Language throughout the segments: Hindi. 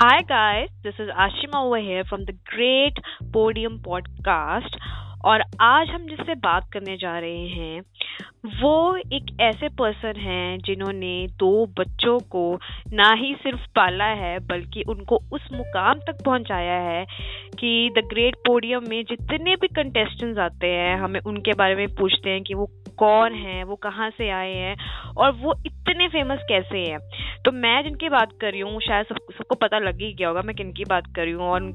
Hi guys, this is Ashima over here from the Great Podium Podcast. और आज हम जिससे बात करने जा रहे हैं वो एक ऐसे पर्सन हैं जिन्होंने दो बच्चों को ना ही सिर्फ़ पाला है बल्कि उनको उस मुकाम तक पहुँचाया है कि द ग्रेट पोडियम में जितने भी कंटेस्टेंट्स आते हैं हमें उनके बारे में पूछते हैं कि वो कौन है वो कहाँ से आए हैं और वो इतने फ़ेमस कैसे हैं? तो मैं जिनकी बात कर रही हूँ शायद सब सबको पता लग ही गया होगा मैं किन की बात कर रही हूँ और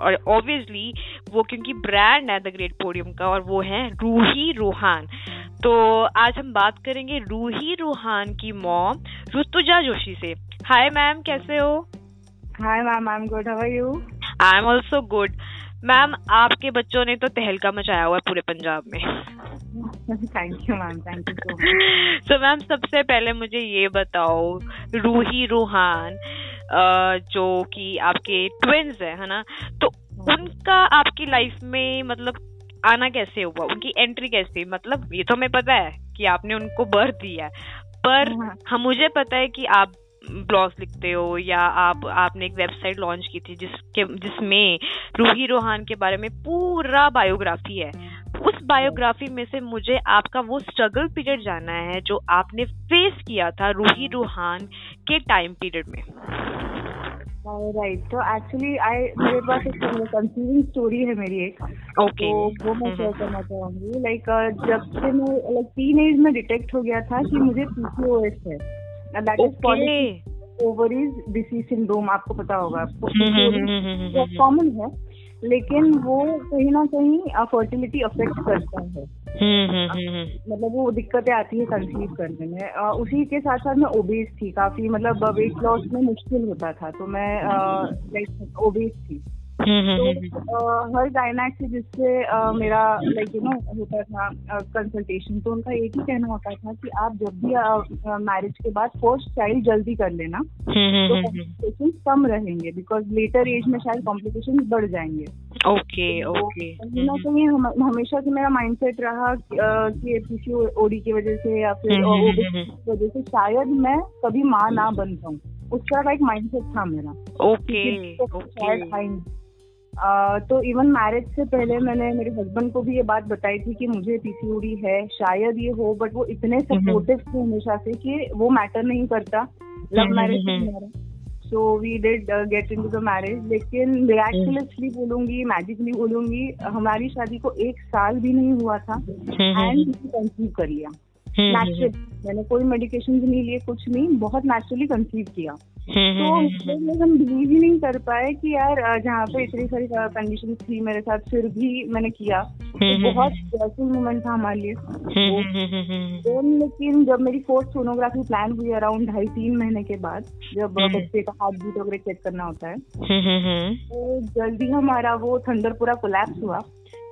और ऑब्वियसली वो क्योंकि ब्रांड है द ग्रेट पोडियम का और वो है रूही रूहान। तो आज हम बात करेंगे रूही रूहान की मॉम रुतुजा जोशी से। हाय मैम कैसे हो? Hi ma'am I am good how are you I am also good ma'am आपके बच्चों ने तो तहलका मचाया हुआ है पूरे पंजाब में। Thank you ma'am thank you so much so ma'am सबसे पहले मुझे ये बताओ रूही रूहान जो कि आपके ट्विंस है है ना? तो उनका आपकी लाइफ में मतलब आना कैसे हुआ? उनकी एंट्री कैसे मतलब ये तो हमें पता है कि आपने उनको बर्थ दिया है। पर हाँ। हम मुझे पता है कि आप ब्लॉग्स लिखते हो या आप आपने एक वेबसाइट लॉन्च की थी जिसके जिसमें रूही रोहान के बारे में पूरा बायोग्राफी है। उस बायोग्राफी में से मुझे आपका वो स्ट्रगल पीरियड जानना है जो आपने फेस किया था रूही रूहान के टाइम पीरियड में। राइट तो एक्चुअली आई मेरे पास एक कंफ्यूजिंग स्टोरी है मेरी एक। ओके तो वो मैं शेयर करना चाहूँगी लाइक जब से मैं लाइक टीन एज में डिटेक्ट हो गया था कि मुझे पीसीओएस है। ओवरीज डिसीज सिंड्रोम आपको पता होगा आपको। हम्म, कॉमन है लेकिन वो कहीं ना कहीं फर्टिलिटी अफेक्ट करता है। हम्म, मतलब वो दिक्कतें आती है कंसीव करने में। उसी के साथ साथ मैं ओबेस थी काफ़ी मतलब वेट लॉस में मुश्किल होता था तो मैं लाइक ओबेस थी। हम्म, तो हर गायनाक से जिससे मेरा लाइक यू नो होता था कंसल्टेशन तो उनका एक ही कहना होता था कि आप जब भी मैरिज के बाद फ़र्स्ट चाइल्ड जल्दी कर लेना हम्म, तो कॉम्प्लिकेशन कम रहेंगे बिकॉज़ लेटर एज में शायद कॉम्प्लिकेशन बढ़ जाएँगे। ओके ओके कहीं ना कहीं हम- हमेशा से मेरा माइंडसेट रहा कि, अ, कि पीसीओडी की वजह से या फिर हम्म, हम्म, हम्म, वजह से शायद मैं कभी माँ ना बन पाऊँ उस तरह का एक माइंडसेट था मेरा। तो ओके शायद तो इवन मैरिज से पहले मैंने मेरे हस्बैंड को भी ये बात बताई थी कि मुझे पीसीओडी है शायद ये हो बट वो इतने सपोर्टिव थे हमेशा से कि वो मैटर नहीं करता। Love hmm, marriage hmm, so we did get in to the marriage लेकिन मिराकुलसली बोलूँगी मैजिकली बोलूँगी हमारी शादी को एक साल भी नहीं हुआ था। एंड कंसीव कर लिया हम्म, नेचुरल मैंने कोई मेडिकेशन नहीं लिए कुछ नहीं बहुत नेचुरली कंसीव किया। तो उसमें हम बिलीव ही नहीं कर पाए कि यार जहाँ पे इतनी सारी कंडीशन थी मेरे साथ फिर भी मैंने किया। तो बहुत स्ट्रेसफुल मोमेंट था हमारे लिए। Then लेकिन जब मेरी फोर्थ सोनोग्राफी प्लान हुई अराउंड ढाई तीन महीने के बाद जब हम्म। बच्चे का हार्ट बीट वगैरह चेक करना होता है तो जल्दी हमारा वो थंडर पूरा कोलैप्स हुआ।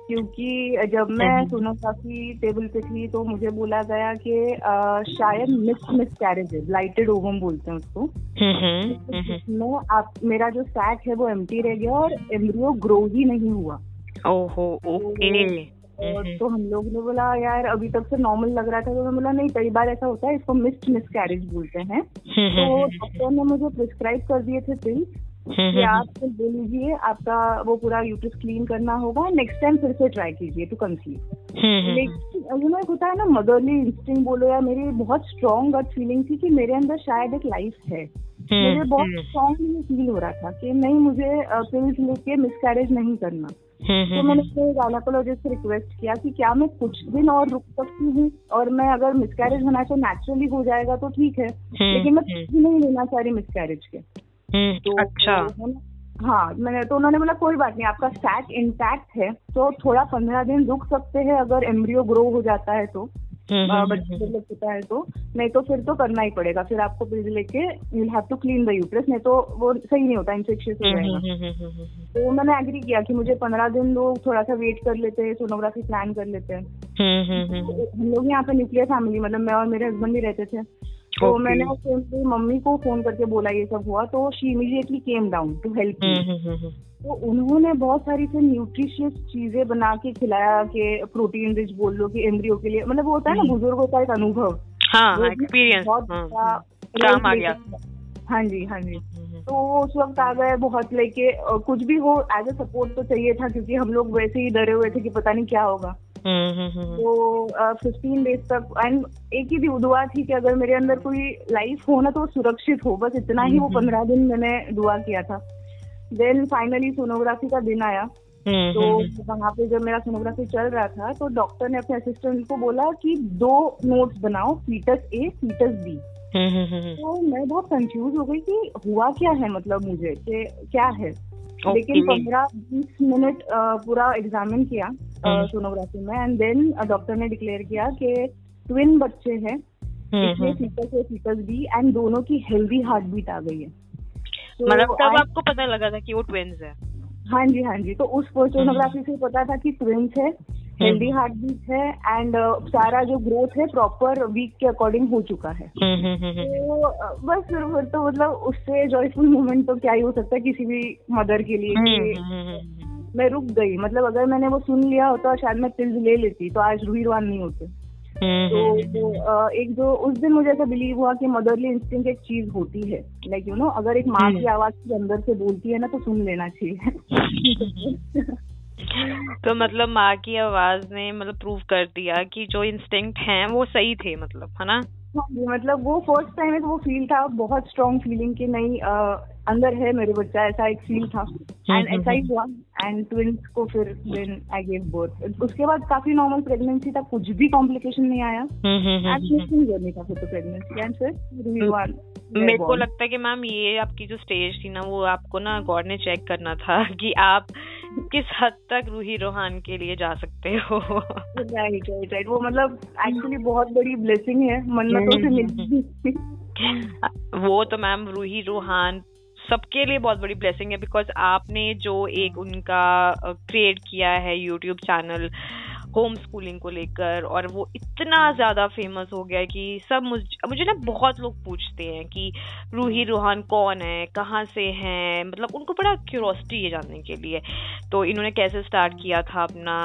क्योंकि जब मैं हम्म। सोनोग्राफी टेबल पे थी तो मुझे बोला गया कि शायद मिस मिस कैरेज है लाइटेड ओवम बोलते हैं उसको जिसमें आप मेरा जो सैक है वो एम्प्टी रह गया और एम्ब्रियो ग्रो ही नहीं हुआ। ओहो ओके। और तो हम लोग ने बोला यार अभी तक से नॉर्मल लग रहा था। तो मैं बोला नहीं कई बार ऐसा होता है इसको मिस्ड मिस कैरेज बोलते हैं। तो डॉक्टर ने मुझे प्रिस्क्राइब कर दिए थे पिल्स कि आप फिर ले लीजिए आपका वो पूरा यूट्रस क्लीन करना होगा नेक्स्ट टाइम फिर से ट्राई कीजिए टू कंसीव लेकिन यू नो एक होता है ना मदरली इंस्टिंग बोलो या मेरी बहुत स्ट्रॉन्ग गट फीलिंग थी कि मेरे अंदर शायद एक लाइफ है। मुझे बहुत स्ट्रॉन्गली फील हो रहा था कि नहीं मुझे पिल्स लेके मिसकैरेज नहीं करना। तो मैंने अपने गायनाकोलॉजिस्ट से रिक्वेस्ट किया कि क्या मैं कुछ दिन और रुक सकती हूँ और मैं अगर मिसकैरेज होना तो नेचुरली हो जाएगा तो ठीक है। लेकिन मैं कुछ भी नहीं लेना चाह रही मिसकैरेज के। तो अच्छा। हाँ मैंने तो उन्होंने बोला कोई बात नहीं आपका सैक इंटैक्ट है तो थोड़ा पंद्रह दिन रुक सकते हैं अगर एम्ब्रियो ग्रो हो जाता है तो। अ, बच्चे डेवलप होता है तो। नहीं तो फिर तो करना ही पड़ेगा फिर आपको पिल्स लेके you have to clean the uterus नहीं तो वो सही नहीं होता इन्फेक्शियस हो जाएगा। तो मैंने एग्री किया कि मुझे पंद्रह दिन लोग थोड़ा सा वेट कर लेते हैं सोनोग्राफी प्लान कर लेते हैं। हम लोग यहाँ पे न्यूक्लियर फैमिली मतलब मैं और मेरे हस्बैंड भी रहते थे। तो Okay. मैंने अपनी मम्मी को फ़ोन करके बोला ये सब हुआ तो she immediately came down to help me तो उन्होंने बहुत सारी फिर न्यूट्रिशियस चीज़ें बना के खिलाया कि प्रोटीन रिच बोल लो कि एम्ब्रियो के लिए। मतलब वो होता है ना बुज़ुर्गों का एक अनुभव। हाँ एक्सपीरियंस बहुत काम आ गया। play करता है। हाँ जी। हाँ जी तो उस वक्त आ गए बहुत लेके कुछ भी हो एज ए सपोर्ट तो चाहिए था क्योंकि हम लोग वैसे ही डरे हुए थे कि पता नहीं क्या होगा। तो फिफ्टीन डेज़ तक एंड एक ही दुआ थी कि अगर मेरे अंदर कोई लाइफ हो ना तो सुरक्षित हो बस इतना ही वो पंद्रह दिन मैंने दुआ किया था। देन फाइनली सोनोग्राफी का दिन आया। तो वहाँ पे जब मेरा सोनोग्राफी चल रहा था तो डॉक्टर ने अपने असिस्टेंट को बोला कि दो नोट्स बनाओ फीटस ए फीटस बी तो मैं बहुत कंफ्यूज हो गई कि हुआ क्या है मतलब मुझे कि क्या है। लेकिन पंद्रह बीस मिनट पूरा एग्जामिन किया। सोनोग्राफी में। एंड देन डॉक्टर ने डिक्लेयर किया कि ट्विन बच्चे हैं इसमें fetus A fetus B and दोनों की हेल्दी हार्ट बीट आ गई है। तो मतलब तब आपको पता लगा था कि वो ट्विंस है। हाँ जी हाँ जी। तो उस सोनोग्राफी से पता था कि ट्विंस है हेल्दी हार्ट बीट है एंड uh, सारा जो ग्रोथ है प्रॉपर वीक के अकॉर्डिंग हो चुका है। तो बस तो मतलब उससे जॉयफुल मोमेंट तो क्या ही हो सकता है किसी भी मदर के लिए मैं रुक गई। मतलब अगर मैंने वो सुन लिया होता तो शायद मैं पिल्स ले लेती तो आज रूही रुहान नहीं होते। तो, तो एक जो उस दिन मुझे ऐसा बिलीव हुआ कि मदरली इंस्टिंग एक चीज़ होती है। लाइक यू नो अगर एक माँ की आवाज़ के अंदर से बोलती है ना तो सुन लेना चाहिए। तो मतलब माँ की आवाज़ ने मतलब प्रूव कर दिया कि जो इंस्टिंक्ट हैं वो सही थे मतलब है ना? हाँ मतलब वो फ़र्स्ट टाइम वो फील था बहुत स्ट्रॉन्ग फीलिंग कि नहीं अंदर है मेरे बच्चा ऐसा एक फील था। एंड ऐसा ही हुआ। एंड ट्विंस को फिर देन आई गेव बर्थ उसके बाद काफ़ी नॉर्मल प्रेगनेंसी था कुछ भी कॉम्प्लिकेशन नहीं आया। जर्नी था फिर तो प्रेगनेंसी एंड फिर मेरे को लगता है कि मैम ये आपकी जो स्टेज थी ना वो आपको ना गॉड ने चेक करना था कि आप किस हद तक रूही रोहान के लिए जा सकते हो। राइट राइट राइट वो मतलब एक्चुअली बहुत बड़ी ब्लेसिंग है मन्नतों से मिलती वो तो मैम रूही रोहान सबके लिए बहुत बड़ी ब्लेसिंग है बिकॉज़ आपने जो एक उनका क्रिएट किया है यूट्यूब चैनल होम स्कूलिंग को लेकर और वो इतना ज़्यादा फ़ेमस हो गया कि सब मुझ, मुझे ना बहुत लोग पूछते हैं कि रूही रूहान कौन है, कहाँ से हैं? मतलब उनको बड़ा क्यूरोसिटी है जानने के लिए। तो इन्होंने कैसे स्टार्ट किया था अपना?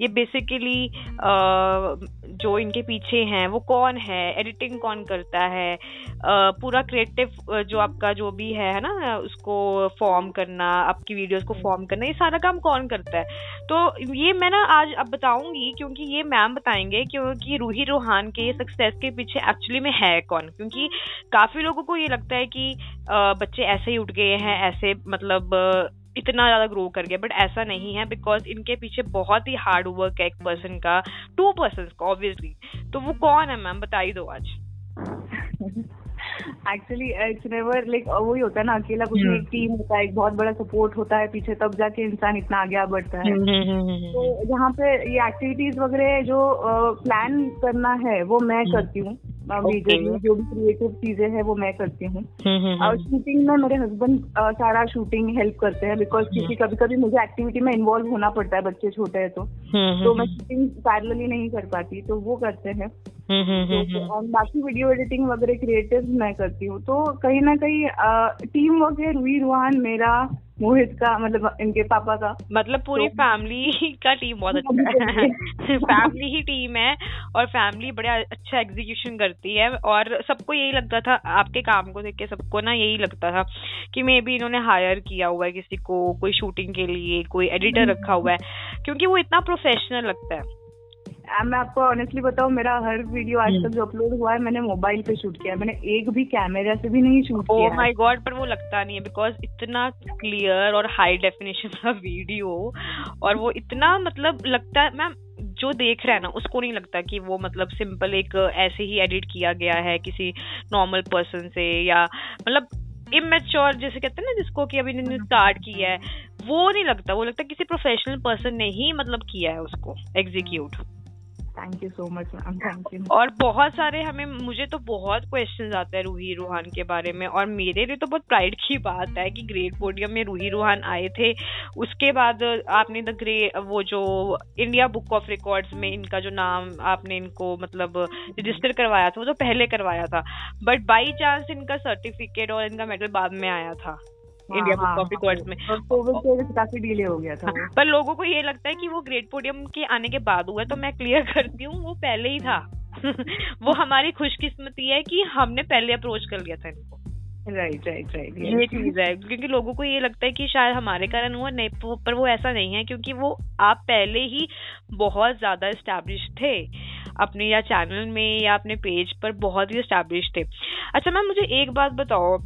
ये बेसिकली जो इनके पीछे हैं, वो कौन है? एडिटिंग कौन करता है? पूरा क्रिएटिव जो आपका जो भी है है ना? उसको फॉर्म करना, आपकी वीडियोस को फॉर्म करना, ये सारा काम कौन करता है? तो ये मैं ना आज, अब बताऊँ बताऊँगी क्योंकि ये मैम बताएँगे क्योंकि रूही रोहान के सक्सेस के पीछे एक्चुअली में है कौन? क्योंकि काफ़ी लोगों को ये लगता है कि बच्चे ऐसे ही उठ गए हैं, ऐसे मतलब इतना ज़्यादा ग्रो कर गया बट ऐसा नहीं है बिकॉज़ इनके पीछे बहुत ही हार्ड वर्क है एक पर्सन का टू पर्सन का ऑब्वियसली तो वो कौन है मैम? बताई दो आज. एक्चुअली इट्स नेवर लाइक वही होता है ना अकेला कुछ नहीं एक टीम होता है एक बहुत बड़ा सपोर्ट होता है पीछे तब जाके इंसान इतना आगे बढ़ता है। हम्म, हम्म, हम्म, तो यहाँ पे ये एक्टिविटीज़ वगैरह जो प्लान करना है वो मैं करती हूँ। मेजरली जो भी क्रिएटिव चीज़ें हैं वो मैं करती हूँ। और शूटिंग में मेरे हस्बैंड सारा शूटिंग हेल्प करते हैं बिकॉज़ क्योंकि कभी कभी मुझे एक्टिविटी में इन्वॉल्व होना पड़ता है बच्चे छोटे हैं तो। तो मैं शूटिंग पैरेलली नहीं कर पाती तो वो करते हैं। तो, और बाकी वीडियो एडिटिंग वगैरह क्रिएटिव मैं करती हूँ। तो कहीं ना कहीं टीम वर्क है रुई रुहान मेरा मोहित का मतलब इनके पापा का। मतलब पूरी तो, फैमिली का टीम बहुत अच्छा है। फैमिली ही टीम है और फैमिली बड़ा अच्छा एग्जीक्यूशन करती है और सबको यही लगता था आपके काम को देख के सबको ना यही लगता था कि मे बी इन्होंने हायर किया हुआ है किसी को कोई शूटिंग के लिए कोई एडिटर। रखा हुआ है। क्योंकि वो इतना प्रोफेशनल लगता है। मैं आपको ऑनेस्टली बताऊँ मेरा हर वीडियो आज। तक जो अपलोड हुआ है मैंने मोबाइल पे शूट किया है। मैंने एक भी कैमरा से भी नहीं शूट किया माय गॉड पर वो लगता नहीं है बिकॉज़ इतना क्लियर और हाई डेफिनेशन का वीडियो और वो इतना मतलब लगता है मैम जो देख रहा है ना उसको नहीं लगता कि वो मतलब सिंपल एक ऐसे ही एडिट किया गया है किसी नॉर्मल पर्सन से या मतलब इमेच्योर जैसे कहते हैं ना जिसको कि अभी स्टार्ट किया है वो नहीं लगता। वो लगता किसी प्रोफेशनल पर्सन ने ही मतलब किया है उसको execute thank you so much ma'am thank you और बहुत सारे हमें, मुझे तो बहुत क्वेश्चन आते हैं रूही रूहान के बारे में। और मेरे लिए तो बहुत प्राइड की बात है कि ग्रेट पोडियम में रूही रूहान आए थे। उसके बाद आपने द ग्रे वो जो इंडिया बुक ऑफ़ रिकॉर्ड्स में इनका जो नाम आपने इनको मतलब रजिस्टर करवाया था, वो तो पहले करवाया था। बट बाई चांस इनका सर्टिफिकेट और इनका मेडल बाद में आया था। इंडिया बुक ऑफ़ रिकॉर्ड्स में। कोविड की वजह से काफ़ी डिले हो गया था पर लोगों को ये लगता है कि वो ग्रेट पोडियम के आने के बाद हुआ तो मैं क्लियर करती हूँ वो पहले ही था। वो हमारी खुशकिस्मती है कि हमने पहले अप्रोच कर लिया था इनको। राइट राइट राइट ये चीज़ है क्योंकि लोगों को ये लगता है कि शायद हमारे कारण हुआ नहीं पर वो ऐसा नहीं है क्योंकि वो आप पहले ही बहुत ज़्यादा स्टैब्लिश थे अपने या चैनल में या अपने पेज पर बहुत ही स्टैब्लिश थे। अच्छा मैम मुझे एक बात बताओ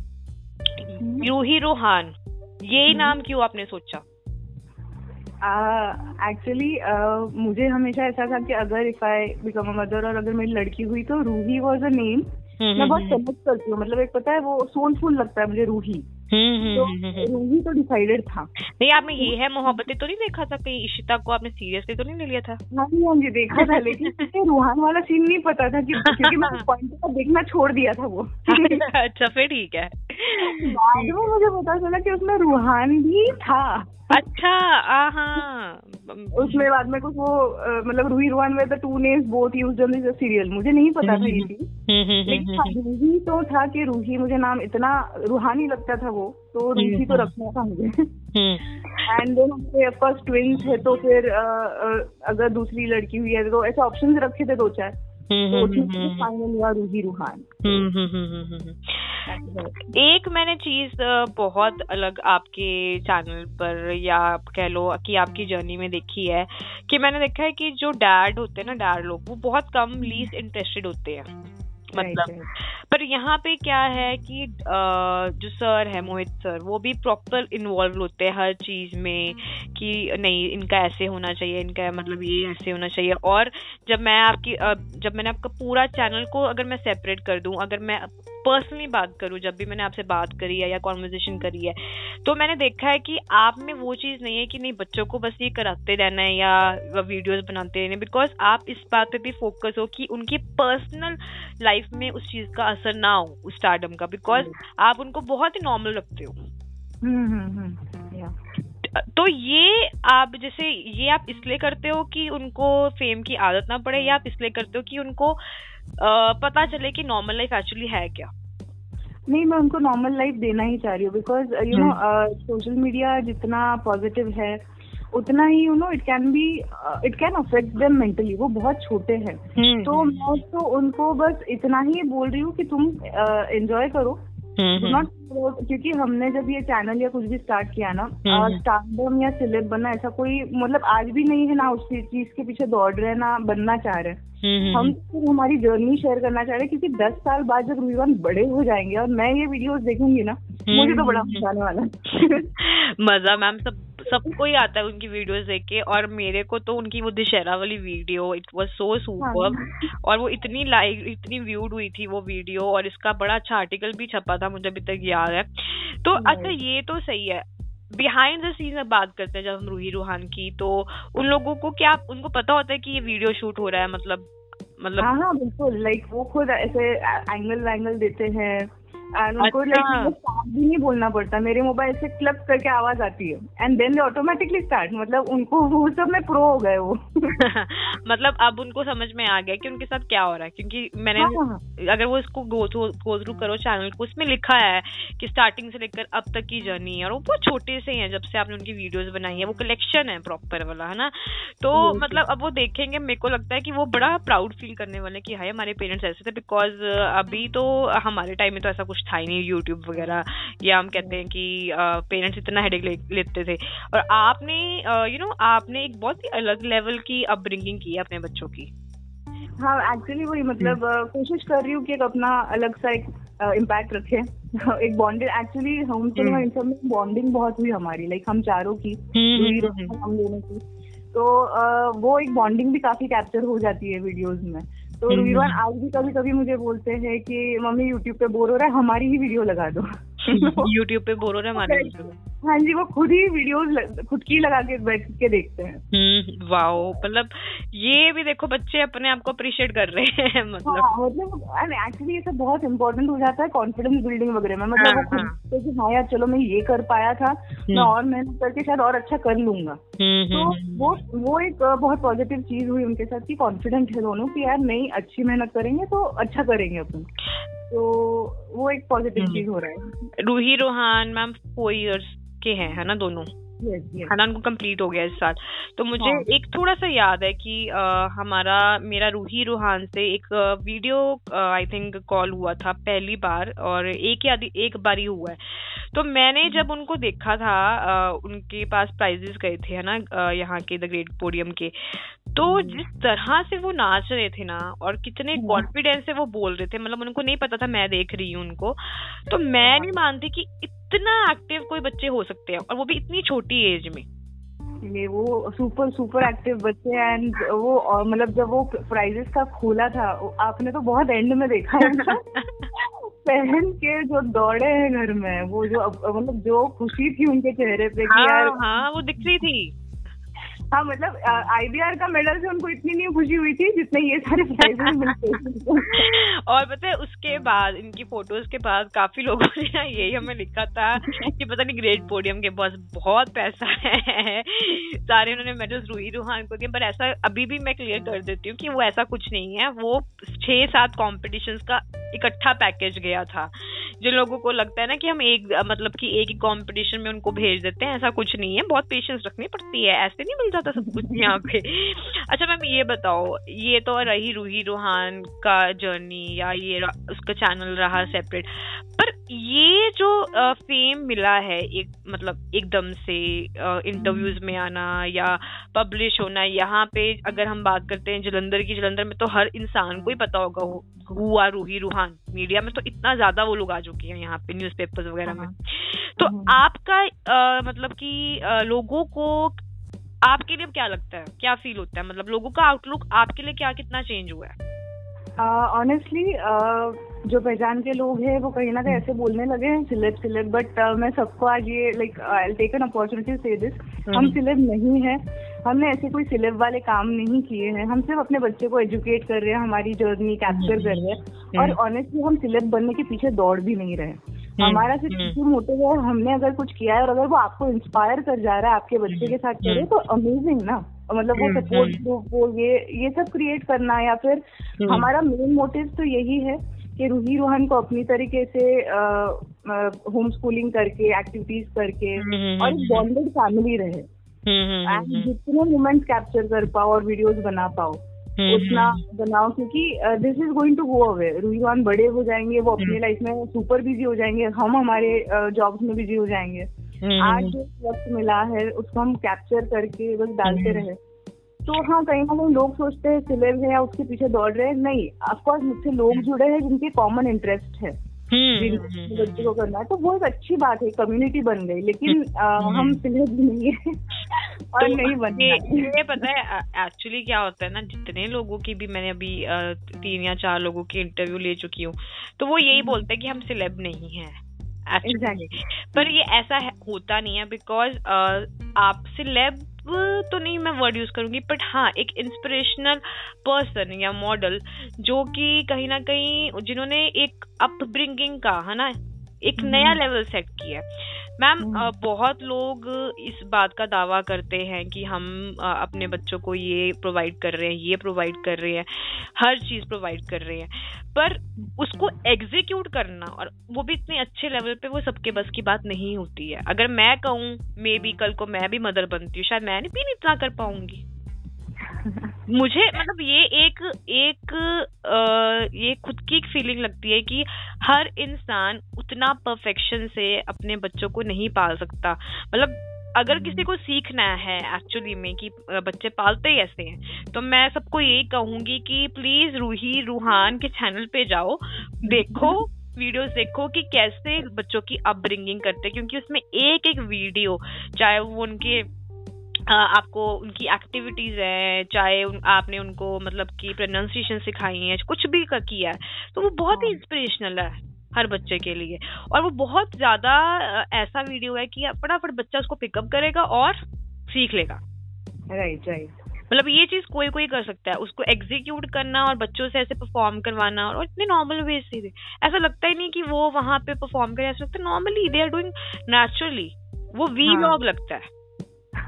रूही रूहान। ये हम्म। नाम क्यों आपने सोचा? एक्चुअली uh, uh, मुझे हमेशा ऐसा था कि अगर if I become a mother और अगर मेरी लड़की हुई तो रूही वॉज़ अ नेम मैं बहुत सेलेक्ट करती हूँ। मतलब एक पता है वो सोलफुल लगता है मुझे रूही। हम्म, तो हम्म, रूही तो डिसाइडेड था। नहीं आपने ये है मोहब्बतें तो नहीं देखा था कहीं इशिता को? आपने सीरियसली तो नहीं ले लिया था? हाँ जी हाँ जी देखा था लेकिन रूहान वाला सीन नहीं पता था कि क्योंकि मैंने पॉइंट का देखना छोड़ दिया था वो। अच्छा फिर ठीक है। बाद में मुझे पता चला कि उसमें रूहान भी था। अच्छा हाँ उसमें बाद में कुछ वो मतलब रूही रोहन में two names both use in this serial मुझे नहीं पता था ये चीज़ हम्म, हम्म, हम्म, लेकिन हाँ, रूही तो था कि रूही मुझे नाम इतना रूहानी लगता था वो तो रूही तो रखना था मुझे। एंड देन हमारे फ़र्स्ट ट्विंस है तो फिर अगर दूसरी लड़की हुई है तो ऐसे ऑप्शन रखे थे दो चार। फाइनल हुआ रूही रूहान। एक मैंने चीज़ बहुत अलग आपके चैनल पर या आप कह लो कि आपकी जर्नी में देखी है कि मैंने देखा है कि जो डैड होते हैं ना डैड लोग वो बहुत कम लीस्ट इंटरेस्टेड होते हैं। मतलब। पर यहाँ पे क्या है कि जो सर है मोहित सर वो भी प्रॉपर इन्वॉल्व होते हैं हर चीज़ में कि नहीं इनका ऐसे होना चाहिए इनका मतलब ये ऐसे होना चाहिए। और जब मैं आपकी जब मैंने आपका पूरा चैनल को अगर मैं सेपरेट कर दूँ अगर मैं पर्सनली बात करूँ जब भी मैंने आपसे बात करी है या कॉन्वर्जेशन करी है तो मैंने देखा है कि आप में वो चीज़ नहीं है कि नहीं बच्चों को बस ये कराते रहना है या वीडियोस बनाते रहना बिकॉज़ आप इस बात पे भी फोकस हो कि उनकी पर्सनल लाइफ में उस चीज़ का असर ना हो उस स्टार्डम का बिकॉज़ आप उनको बहुत ही नॉर्मल रखते हो। हम्म, हम्म, हम्म, तो ये आप जैसे ये आप इसलिए करते हो कि उनको फेम की आदत ना पड़े या आप इसलिए करते हो कि उनको पता चले कि नॉर्मल लाइफ एक्चुअली है क्या? नहीं मैं उनको नॉर्मल लाइफ देना ही चाह रही हूँ because you know social media जितना पॉजिटिव है उतना ही you know it can be it can affect them mentally वो बहुत छोटे हैं। हम्म, तो। मैं तो उनको बस इतना ही बोल रही हूँ कि तुम एंजॉय uh, करो। नॉट हम्म, क्योंकि हमने जब ये चैनल या कुछ भी स्टार्ट किया ना स्टार्टम या सिलेब बनना ऐसा कोई मतलब आज भी नहीं है ना उस चीज़ के पीछे दौड़ रहे ना बनना चाह रहे हैं। हम्म, हम्म, हम तो हमारी जर्नी शेयर करना चाह रहे हैं क्योंकि दस साल बाद जब रुझान बड़े हो जाएँगे और मैं ये वीडियोस देखूँगी ना हम्म, मुझे तो बड़ा मज़ा आने वाला मज़ा मैम सब सबको ही आता है उनकी वीडियोस देख के और मेरे को तो उनकी वो दशहरा वाली video it was so super और वो इतनी लाइक इतनी व्यूड हुई थी वो वीडियो और इसका बड़ा अच्छा आर्टिकल भी छपा था मुझे अभी तक याद है। तो अच्छा ये तो सही है। बिहाइंड द सीन में बात करते हैं जब हम रूही रूहान की तो उन लोगों को क्या उनको पता होता है कि ये वीडियो शूट हो रहा है मतलब मतलब हाँ हाँ बिल्कुल लाइक वो खुद ऐसे एंगल वैंगल देते हैं। एंड उनको लाइक भी नहीं बोलना पड़ता। मेरे मोबाइल से क्लब करके आवाज़ आती है। And then they automatically start मतलब उनको वो सब में प्रो हो गए वो। मतलब अब उनको समझ में आ गया कि उनके साथ क्या हो रहा है। क्योंकि मैंने हाँ, हाँ. अगर वो इसको गो थ्रू गो थ्रू करो चैनल को उसमें लिखा है कि स्टार्टिंग से लेकर अब तक की जर्नी है। और वो बहुत छोटे से हैं जब से आपने उनकी वीडियोस बनाई है। वो कलेक्शन है प्रॉपर वाला है ना? तो मतलब अब वो देखेंगे मेरे को लगता है कि वो बड़ा प्राउड फील करने वाले कि हाय हमारे पेरेंट्स ऐसे थे। बिकॉज़ अभी तो हमारे टाइम में तो ऐसा कुछ था ही नहीं यूट्यूब वगैरह या हम कहते हैं कि पेरेंट्स इतना हेडेक ले, लेते थे। और आपने यू नो आपने एक बहुत ही अलग लेवल की अपब्रिंगिंग की है अपने बच्चों की। हाँ एक्चुअली वही मतलब हम्म। कोशिश कर रही हूँ कि एक अपना अलग सा एक इम्पैक्ट रखे। एक बॉन्डेड एक्चुअली हम तो इन सब में बॉन्डिंग बहुत हुई हमारी लाइक हम चारों की हम्म, हम दोनों की। तो वो एक बॉन्डिंग भी काफ़ी कैप्चर हो जाती है वीडियोस में। तो हम्म, रुईवान हम्म। आज भी कभी कभी मुझे बोलते हैं कि मम्मी यूट्यूब पे बोर हो रहा है हमारी ही वीडियो लगा दो यूट्यूब पे बोर हो रहा है। हमारे हाँ जी वो खुद ही वीडियोस खुद की लगा के बैठ के देखते हैं। वाओ हम्म, मतलब ये भी देखो बच्चे अपने आप को अप्रिशिएट कर रहे हैं मतलब। हाँ, मतलब एक्चुअली ये सब बहुत इम्पोर्टेंट हो जाता है कॉन्फिडेंस बिल्डिंग वगैरह में। मतलब हाँ, वो खुद हाँ. कि हाँ यार चलो मैं ये कर पाया था मैं और मेहनत करके शायद और अच्छा कर लूँगा। तो वो वो एक बहुत पॉजिटिव चीज़ हुई उनके साथ की कॉन्फिडेंट है दोनों की यार नहीं अच्छी मेहनत करेंगे तो अच्छा करेंगे अपन। तो वो एक पॉजिटिव चीज़ हो रहा है। Ruhi Rohan ma'am four years के हैं है ना दोनों? है ना उनको कंप्लीट हो गया इस साल तो मुझे हाँ. एक थोड़ा सा याद है कि आ, हमारा मेरा रूही रूहान से एक वीडियो आई थिंक कॉल हुआ था पहली बार और एक या एक बार ही हुआ है तो मैंने हम्म। जब उनको देखा था आ, उनके पास प्राइजेस गए थे है ना यहाँ के द ग्रेट पोडियम के तो हम्म। जिस तरह से वो नाच रहे थे ना और कितने कॉन्फिडेंस हम्म। से वो बोल रहे थे मतलब उनको नहीं पता था मैं देख रही हूँ उनको तो मैं हाँ। नहीं मानती कि इतना एक्टिव कोई बच्चे हो सकते हैं और वो भी इतनी छोटी एज में। ये वो सुपर सुपर एक्टिव बच्चे एंड वो मतलब जब वो प्राइजेस का खोला था आपने तो बहुत एंड में देखा है पहन के जो दौड़े हैं घर में वो जो मतलब जो खुशी थी उनके चेहरे पे हाँ, यार हाँ वो दिख रही थी। हाँ मतलब आईबीआर का मेडल से उनको इतनी नहीं खुशी हुई थी जितने ये सारे प्राइजेस मिलते और पता है उसके बाद इनकी फ़ोटोज़ के बाद काफ़ी लोगों ने ना यही हमें लिखा था कि पता नहीं ग्रेट पोडियम के पास बहुत पैसा है। सारे उन्होंने मेडल्स रूही रूहान को दिए पर ऐसा अभी भी मैं क्लियर कर देती हूँ कि वो ऐसा कुछ नहीं है। वो छह सात कॉम्पिटिशन का इकट्ठा पैकेज गया था। जिन लोगों को लगता है ना कि हम एक मतलब कि एक ही कंपटीशन में उनको भेज देते हैं, ऐसा कुछ नहीं है। बहुत पेशेंस रखनी पड़ती है। ऐसे नहीं मिल जाता सब कुछ यहाँ पे। अच्छा मैम ये बताओ, ये तो रही रूही रूहान का जर्नी या ये उसका चैनल रहा सेपरेट पर ये जो फेम मिला है एक मतलब एकदम से इंटरव्यूज़ में आना या पब्लिश होना यहाँ पे अगर हम बात करते हैं जलंधर की जलंधर में तो हर इंसान को ही पता होगा हुआ रूही रूहान मीडिया में तो इतना ज़्यादा वो लोग आ चुके हैं यहाँ पे न्यूज़पेपर्स वगैरह में हाँ। तो हाँ। आपका आ, मतलब कि लोगों को आपके लिए क्या लगता है क्या फील होता है मतलब लोगों का आउटलुक आपके लिए क्या कितना चेंज हुआ है ऑनेस्टली uh, uh, जो पहचान के लोग हैं वो कहीं ना कहीं ऐसे बोलने लगे हैं सिलेब सिलेब बट uh, मैं सबको आज ये like I take an opportunity से दिस हम सिलेब नहीं है। हमने ऐसे कोई सिलेब वाले काम नहीं किए हैं। हम सिर्फ़ अपने बच्चे को एजुकेट कर रहे हैं हमारी जर्नी कैप्चर कर रहे हैं। और ऑनेस्टली हम सिलेब बनने के पीछे दौड़ भी नहीं रहे। हम्म, हमारा सिर्फ़ हम्म। मोटिव है हमने अगर कुछ किया है और अगर वो आपको इंस्पायर कर जा रहा है आपके बच्चे के साथ करे तो अमेजिंग ना। मतलब वो सपोर्ट हम्म, ग्रुप वो ये ये सब क्रिएट करना या फिर हमारा मेन मोटिव तो यही है कि रूही रोहन को अपनी तरीके से होम स्कूलिंग करके एक्टिविटीज़ करके और एक बॉन्डेड फैमिली रहे। एंड जितने मोमेंट्स कैप्चर कर पाओ और वीडियोस बना पाओ हम्म, उतना हम्म। बनाओ क्योंकि this is going to go away Ruhi Rohan बड़े हो जाएँगे वो अपने लाइफ हम्म। में सुपर बिज़ी हो जाएँगे हम हमारे जॉब्स में बिज़ी हो जाएँगे। आज जो वक्त मिला है उसको हम कैप्चर करके बस डालते रहे। तो हाँ कहीं ना कहीं लोग सोचते हैं सिलेब है या उसके पीछे दौड़ रहे हैं। नहीं ऑफकोर्स मुझसे लोग जुड़े हैं जिनके कॉमन इंटरेस्ट है। बच्चे को करना है। तो वो एक अच्छी बात है कम्युनिटी बन गई। लेकिन हम सिलेब नहीं है और तो नहीं बनना। ये पता है एक्चुअली क्या होता है ना जितने लोगों की भी मैंने अभी तीन या चार लोगों की इंटरव्यू ले चुकी हूँ तो वो यही हम्म। बोलते हैं कि हम सिलेब नहीं है exactly. पर ये ऐसा होता नहीं है बिकॉज़ आप सिलेब तो नहीं मैं वर्ड यूज़ करूँगी बट हाँ एक इंस्पिरेशनल पर्सन या मॉडल जो कि कहीं ना कहीं जिन्होंने एक अपब्रिंगिंग का है ना एक नया लेवल हम्म। सेट किया मैम हम्म। बहुत लोग इस बात का दावा करते हैं कि हम अपने बच्चों को ये प्रोवाइड कर रहे हैं ये प्रोवाइड कर रहे हैं हर चीज़ प्रोवाइड कर रहे हैं। पर उसको एग्जीक्यूट करना और वो भी इतने अच्छे लेवल पे वो सबके बस की बात नहीं होती है। अगर मैं कहूँ मे बी कल को मैं भी मदर बनती हूँ शायद मैं भी नहीं इतना कर पाऊँगी। मुझे मतलब ये एक एक आ, ये खुद की एक फीलिंग लगती है कि हर इंसान उतना परफेक्शन से अपने बच्चों को नहीं पाल सकता। मतलब अगर किसी को सीखना है एक्चुअली में कि बच्चे पालते ही ऐसे हैं तो मैं सबको यही कहूँगी कि प्लीज़ रूही रूहान के चैनल पे जाओ देखो वीडियोस देखो कि कैसे बच्चों की अपब्रिंगिंग करते हैं क्योंकि उसमें एक एक वीडियो चाहे वो उनके आपको उनकी एक्टिविटीज़ है चाहे उन, आपने उनको मतलब कि प्रोनाउंसिएशन सिखाई है कुछ भी किया है तो वो बहुत ही इंस्पिरेशनल हाँ। है हर बच्चे के लिए। और वो बहुत ज़्यादा ऐसा वीडियो है कि फटाफट बच्चा उसको पिकअप करेगा और सीख लेगा। राइट राइट मतलब ये चीज़ कोई कोई कर सकता है उसको एग्जीक्यूट करना और बच्चों से ऐसे परफॉर्म करवाना और इतने नॉर्मल वे से ऐसा लगता ही नहीं कि वो वहाँ पे परफॉर्म करे ऐसा लगता है normally they are doing naturally वो वी हाँ. लॉग लगता है।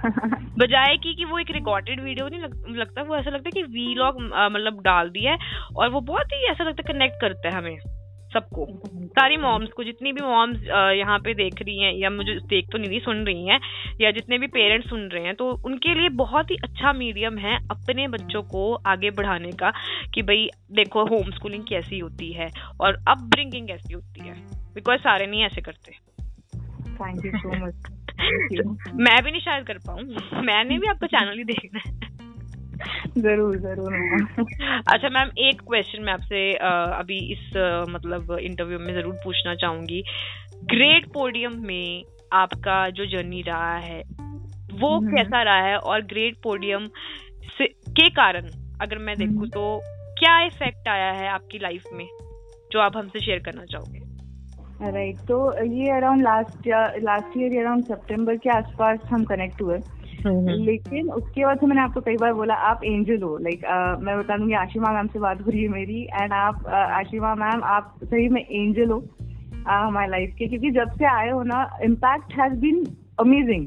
बजाय की कि वो एक रिकॉर्डेड वीडियो नहीं लग, लगता वो ऐसा लगता है कि वीलॉग मतलब डाल दिया है और वो बहुत ही ऐसा लगता है कनेक्ट करता है हमें सबको। सारी मॉम्स को जितनी भी मॉम्स यहाँ पे देख रही हैं या मुझे देख तो नहीं रही सुन रही हैं या जितने भी पेरेंट्स सुन रहे हैं तो उनके लिए बहुत ही अच्छा मीडियम है अपने बच्चों को आगे बढ़ाने का कि भाई देखो होम स्कूलिंग कैसी होती है और अपब्रिंगिंग कैसी होती है। बिकॉज़ सारे नहीं ऐसे करते। थैंक यू सो मच मैं भी नहीं शायद कर पाऊँ। मैंने भी आपका चैनल ही देखना है। ज़रूर ज़रूर अच्छा मैम एक क्वेश्चन मैं आपसे अभी इस मतलब इंटरव्यू में ज़रूर पूछना चाहूँगी। ग्रेट पोडियम में आपका जो जर्नी रहा है वो हम्म। कैसा रहा है और ग्रेट पोडियम से के कारण अगर मैं देखूँ हम्म। तो क्या इफ़ेक्ट आया है आपकी लाइफ में जो आप हमसे शेयर करना चाहोगे? राइट right, तो ये around last last year around सितंबर के आसपास हम कनेक्ट हुए। हम्म, हम्म। लेकिन उसके बाद से मैंने आपको कई बार बोला आप एंजल हो। लाइक like, uh, मैं बता दूँगी आशिमा मैम से बात हो रही है मेरी एंड आप uh, आशिमा मैम आप सही में एंजल हो हमारे लाइफ के। क्योंकि जब से आए हो ना इम्पैक्ट हैज़ बीन अमेजिंग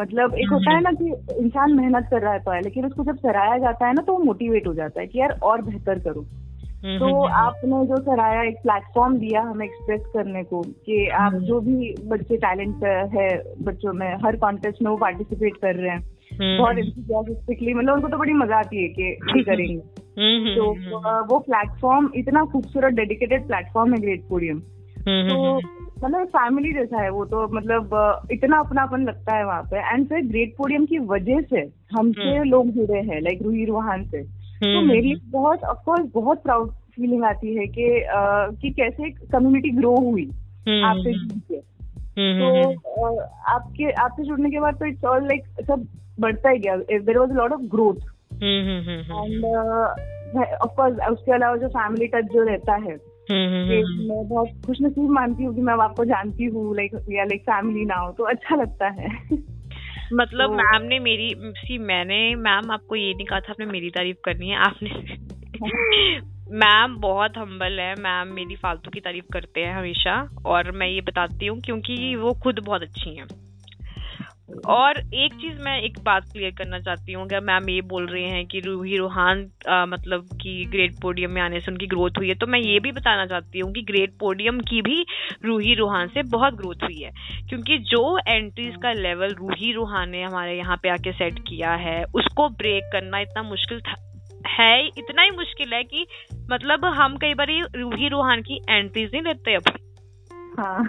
मतलब एक होता है ना कि इंसान मेहनत कर रहा है तो है लेकिन उसको जब सराया जाता है ना तो वो मोटिवेट हो जाता है कि यार और बेहतर करो। हम्म, तो हम्म, हम्म। आपने जो सराया एक प्लेटफॉर्म दिया हमें एक्सप्रेस करने को कि आप जो भी बच्चे टैलेंट है बच्चों में हर कॉन्टेस्ट में वो पार्टिसिपेट कर रहे हैं। बहुत इंथुजियास्टिकली मतलब उनको तो बड़ी मज़ा आती है कि ये करेंगे। तो वो प्लेटफॉर्म इतना खूबसूरत डेडिकेटेड प्लेटफॉर्म है ग्रेट पोडियम तो मतलब फैमिली जैसा है वो तो मतलब इतना अपनापन लगता है वहाँ पे। एंड फिर ग्रेट पोडियम की वजह से हमसे लोग जुड़े हैं लाइक रूही रूहान से। तो हम्म, मेरे लिए हम्म। बहुत ऑफकोर्स बहुत प्राउड फीलिंग आती है कि कि कैसे कम्युनिटी ग्रो हुई। हम्म, आपसे जुड़ के। तो आपके आपसे जुड़ने के बाद तो इट्स ऑल लाइक सब बढ़ता ही गया। There was lot of growth and of course उसके अलावा जो फैमिली टच जो रहता है मैं बहुत खुश नसीब मानती हूँ कि मैं आपको जानती हूँ लाइक या लाइक फैमिली ना हो तो अच्छा लगता है। मतलब तो, मैम ने मेरी सी मैंने मैम आपको ये नहीं कहा था आपने मेरी तारीफ़ करनी है आपने मैम बहुत हम्बल है मैम मेरी फालतू की तारीफ़ करते हैं हमेशा और मैं ये बताती हूँ क्योंकि वो खुद बहुत अच्छी हैं। और एक चीज़ मैं एक बात क्लियर करना चाहती हूँ मैम ये बोल रहे हैं कि रूही रूहान मतलब कि ग्रेट पोडियम में आने से उनकी ग्रोथ हुई है तो मैं ये भी बताना चाहती हूँ कि ग्रेट पोडियम की भी रूही रूहान से बहुत ग्रोथ हुई है। क्योंकि जो एंट्रीज का लेवल रूही रूहान ने हमारे यहाँ पे आके सेट किया है, उसको ब्रेक करना इतना मुश्किल था, है, इतना ही मुश्किल है कि मतलब हम कई बार रूही रूहान की एंट्रीज नहीं लेते अब हाँ।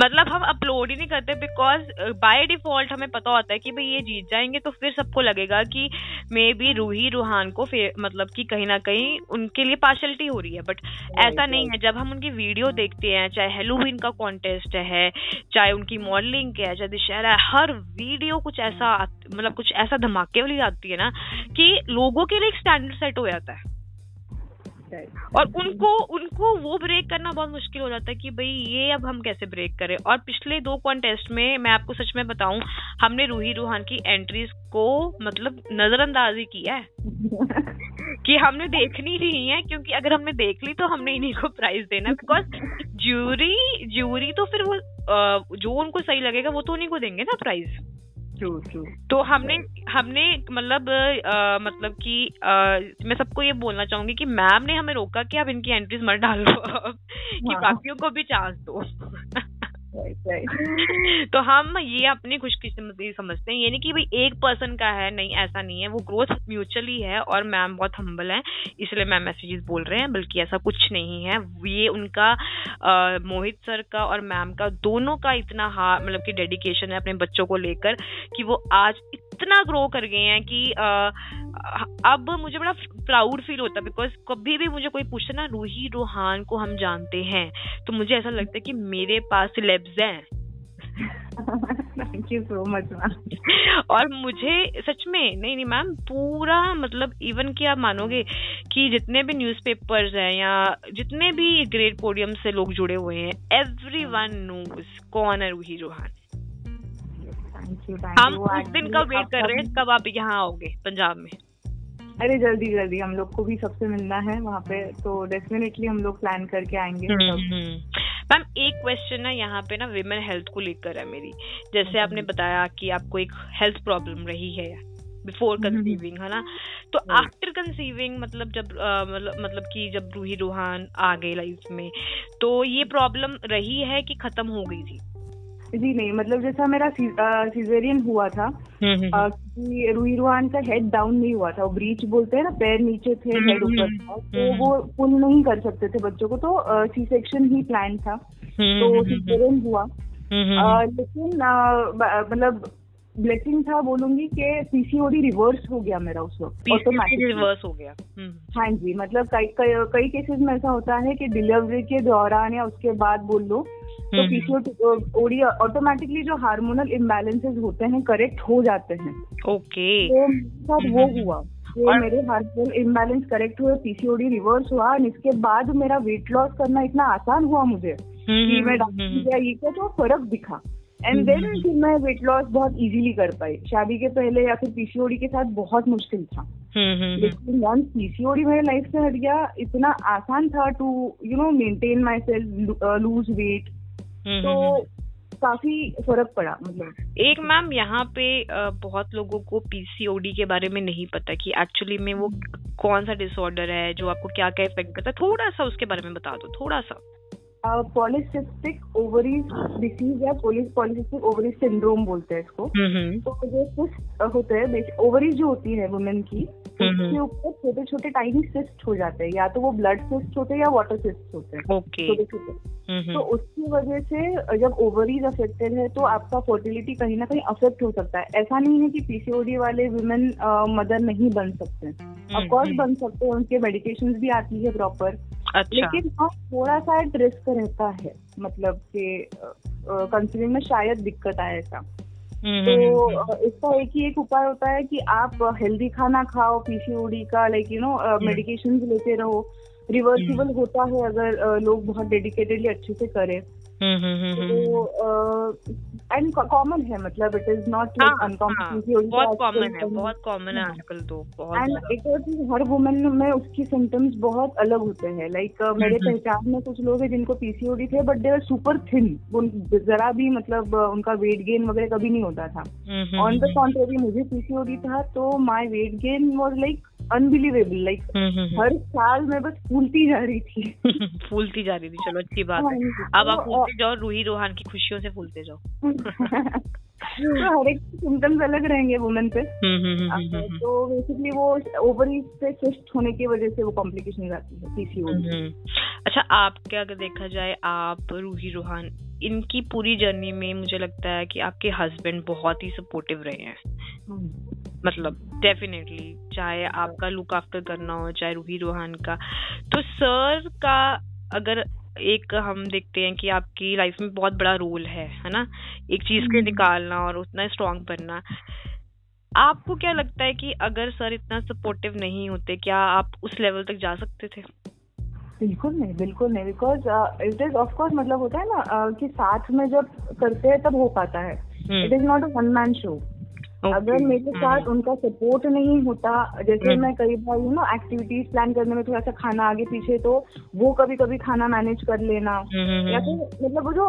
मतलब हम अपलोड ही नहीं करते बिकॉज़ बाय डिफ़ॉल्ट हमें पता होता है कि भाई ये जीत जाएँगे तो फिर सबको लगेगा कि मे बी रूही रूहान को मतलब कि कहीं ना कहीं उनके लिए पार्शलिटी हो रही है। बट ऐसा नहीं है। जब हम उनकी वीडियो देखते हैं चाहे हेलोविन का कॉन्टेस्ट है चाहे उनकी मॉडलिंग है चाहे दशहरा है हर वीडियो कुछ ऐसा मतलब कुछ ऐसा धमाके वाली आती है ना कि लोगों के लिए एक स्टैंडर्ड सेट हो जाता है। और उनको उनको वो ब्रेक करना बहुत मुश्किल हो जाता है कि भाई ये अब हम कैसे ब्रेक करें? और पिछले दो कॉन्टेस्ट में मैं आपको सच में बताऊँ हमने रूही रूहान की एंट्रीज को मतलब नजरअंदाज ही किया है। कि हमने देखनी नहीं है क्योंकि अगर हमने देख ली तो हमने इन्हीं को प्राइज देना। बिकॉज़ ज्यूरी ज्यूरी तो फिर वो जो उनको सही लगेगा वो तो उन्हीं को देंगे ना प्राइज तो हमने हमने मतलब मतलब कि मैं सबको ये बोलना चाहूँगी कि मैम ने हमें रोका कि आप इनकी एंट्रीज मत डालो। कि। बाकियों को भी चांस दो। तो हम ये अपनी खुशकिस्मती समझते हैं ये नहीं कि भाई एक पर्सन का है नहीं ऐसा नहीं है वो ग्रोथ म्यूचुअली है और मैम बहुत हम्बल है इसलिए मैम मैसेजेस बोल रहे हैं बल्कि ऐसा कुछ नहीं है। ये उनका आ, मोहित सर का और मैम का दोनों का इतना हा मतलब कि डेडिकेशन है अपने बच्चों को लेकर कि वो आज इतना ग्रो कर गए हैं कि आ, अब मुझे बड़ा प्राउड फील होता है बिकॉज़ कभी भी मुझे कोई पूछे ना रूही रूहान को हम जानते हैं? तो मुझे ऐसा लगता है कि मेरे पास सिलेब्स हैं। Thank you so much ma'am और मुझे सच में नहीं नहीं मैम पूरा मतलब इवन कि आप मानोगे कि जितने भी न्यूज़पेपर्स हैं या जितने भी ग्रेट पोडियम से लोग जुड़े हुए हैं एवरी वन नोज़ कौन है रूही रूहान। हम उस दिन का वेट कर रहे हैं कब आप यहाँ आओगे पंजाब में? अरे जल्दी जल्दी हम लोग को भी सबसे मिलना है वहाँ पे तो डेफिनेटली हम लोग प्लान करके आएँगे हम्म, हम्म। मैम एक क्वेश्चन है यहाँ पे ना विमेन हेल्थ को लेकर है मेरी। जैसे आपने हम्म। बताया कि आपको एक हेल्थ प्रॉब्लम रही है बिफोर कंसीविंग है ना? तो आफ्टर कंसीविंग मतलब जब मतलब मतलब कि जब रूही रूहान आ गए लाइफ में तो ये प्रॉब्लम रही है कि खत्म हो गई थी? जी नहीं मतलब जैसा मेरा सीजेरियन हुआ था हम्म, हम्म, हम्म। कि रूही रुहान का हेड डाउन नहीं हुआ था वो ब्रीच बोलते हैं ना पैर नीचे थे हेड ऊपर था तो वो पुल नहीं कर सकते थे बच्चों को तो सी सेक्शन ही प्लान था तो सीजेरियन हुआ। लेकिन मतलब ब्लेसिंग था बोलूँगी कि पीसीओडी रिवर्स हो गया मेरा उस वक्त ऑटोमेटिक रिवर्स हो गया। हाँ जी मतलब कई कई केसेस में ऐसा होता है कि डिलीवरी के दौरान या उसके बाद बोल लो तो पीसीओडी हम्म। ऑटोमेटिकली जो हार्मोनल इम्बेलेंसेज होते हैं करेक्ट हो जाते हैं। ओके तो वो हम्म। हुआ। और मेरे हार्मोनल इम्बेलेंस करेक्ट हुए पीसीओडी रिवर्स हुआ और इसके बाद मेरा वेट लॉस करना इतना आसान हुआ मुझे हम्म, कि मैं डॉक्टर ये तो फ़र्क दिखा। एंड देन फिर मैं वेट लॉस बहुत इजीली कर पाई। शादी के पहले या फिर पीसीओडी के साथ बहुत मुश्किल था। लेकिन वंस पीसीओडी मेरे लाइफ से हट गया। इतना आसान था to you know maintain myself lose weight हम्म, तो हम्म, हम्म। काफ़ी फ़र्क पड़ा मतलब। एक मैम यहाँ पे बहुत लोगों को पीसीओडी के बारे में नहीं पता कि एक्चुअली में वो कौन सा डिसऑर्डर है जो आपको क्या क्या इफ़ेक्ट करता है। थोड़ा सा उसके बारे में बता दो थोड़ा सा। पॉलिसिस्टिक ओवरीज डिसीज या पॉलिसिस्टिक ओवरीज सिंड्रोम बोलते हैं इसको। तो जो सिस्ट होते हैं ओवरीज जो होती है वुमेन की उसके ऊपर छोटे छोटे टाइनी सिस्ट हो जाते हैं या तो वो ब्लड सिस्ट होते हैं या वाटर सिस्ट होते हैं। छोटे छोटे तो उसकी वजह से जब ओवरीज अफेक्टेड है तो आपका फर्टिलिटी कहीं ना कहीं अफेक्ट हो सकता है। ऐसा नहीं है कि पीसीओडी वाले वुमेन मदर नहीं बन सकते ऑफकोर्स बन सकते हैं उनके मेडिकेशन भी आती है प्रॉपर अच्छा। लेकिन हाँ थोड़ा सा रिस्क रहता है मतलब कि कंसिलिंग में शायद दिक्कत आए ऐसा। तो इसका एक ही एक उपाय होता है कि आप हेल्दी खाना खाओ पीसीओडी का लाइक यू नो मेडिकेशन लेते रहो। रिवर्सिबल होता है अगर लोग बहुत डेडिकेटेडली अच्छे से करें। एंड कॉमन है मतलब it is not like uncommon बहुत कॉमन है बहुत कॉमन है हाँ। आजकल तो एंड एक और चीज़ हर वुमेन में उसकी सिम्टम्स बहुत अलग होते हैं लाइक uh, मेरे पहचान में कुछ लोग हैं जिनको पीसीओडी थे but they are super thin जरा भी मतलब उनका वेट गेन वगैरह कभी नहीं होता था। ऑन द कॉन्ट्रेरी मुझे पीसीओडी था तो my weight gain was like unbelievable like हर साल मैं बस फूलती जा रही थी। फूलती जा रही थी चलो अच्छी बात है। हाँ, अब आप फूलते जाओ रूही रोहान की खुशियों से फूलते जाओ। हर एक सिम्टम्स अलग रहेंगे वुमेन पे। तो बेसिकली वो ओवरी से सिस्ट होने की वजह से वो कॉम्प्लिकेशन आती है पीसीओडी अच्छा आपके अगर देखा जाए आप रूही रूहान इनकी पूरी जर्नी में मुझे लगता है कि आपके हस्बैंड बहुत ही सपोर्टिव रहे हैं। हम्म। मतलब डेफिनेटली चाहे आपका लुक आफ्टर करना हो चाहे रूही रूहान का। तो सर का अगर एक हम देखते हैं कि आपकी लाइफ में बहुत बड़ा रोल है है ना? एक चीज़ के हम्म। निकालना और उतना स्ट्रांग बनना। आपको क्या लगता है कि अगर सर इतना सपोर्टिव नहीं होते क्या आप उस लेवल तक जा सकते थे? बिल्कुल नहीं बिल्कुल नहीं बिकॉज़ इट इज़ ऑफकोर्स मतलब होता है ना uh, कि साथ में जब करते हैं तब हो पाता है। It is not a one man show अगर मेरे साथ हम्म। उनका सपोर्ट नहीं होता जैसे हम्म। मैं कई बार यू नो एक्टिविटीज़ प्लान करने में थोड़ा सा खाना आगे पीछे तो वो कभी कभी खाना मैनेज कर लेना। हम्म, या फिर मतलब वो जो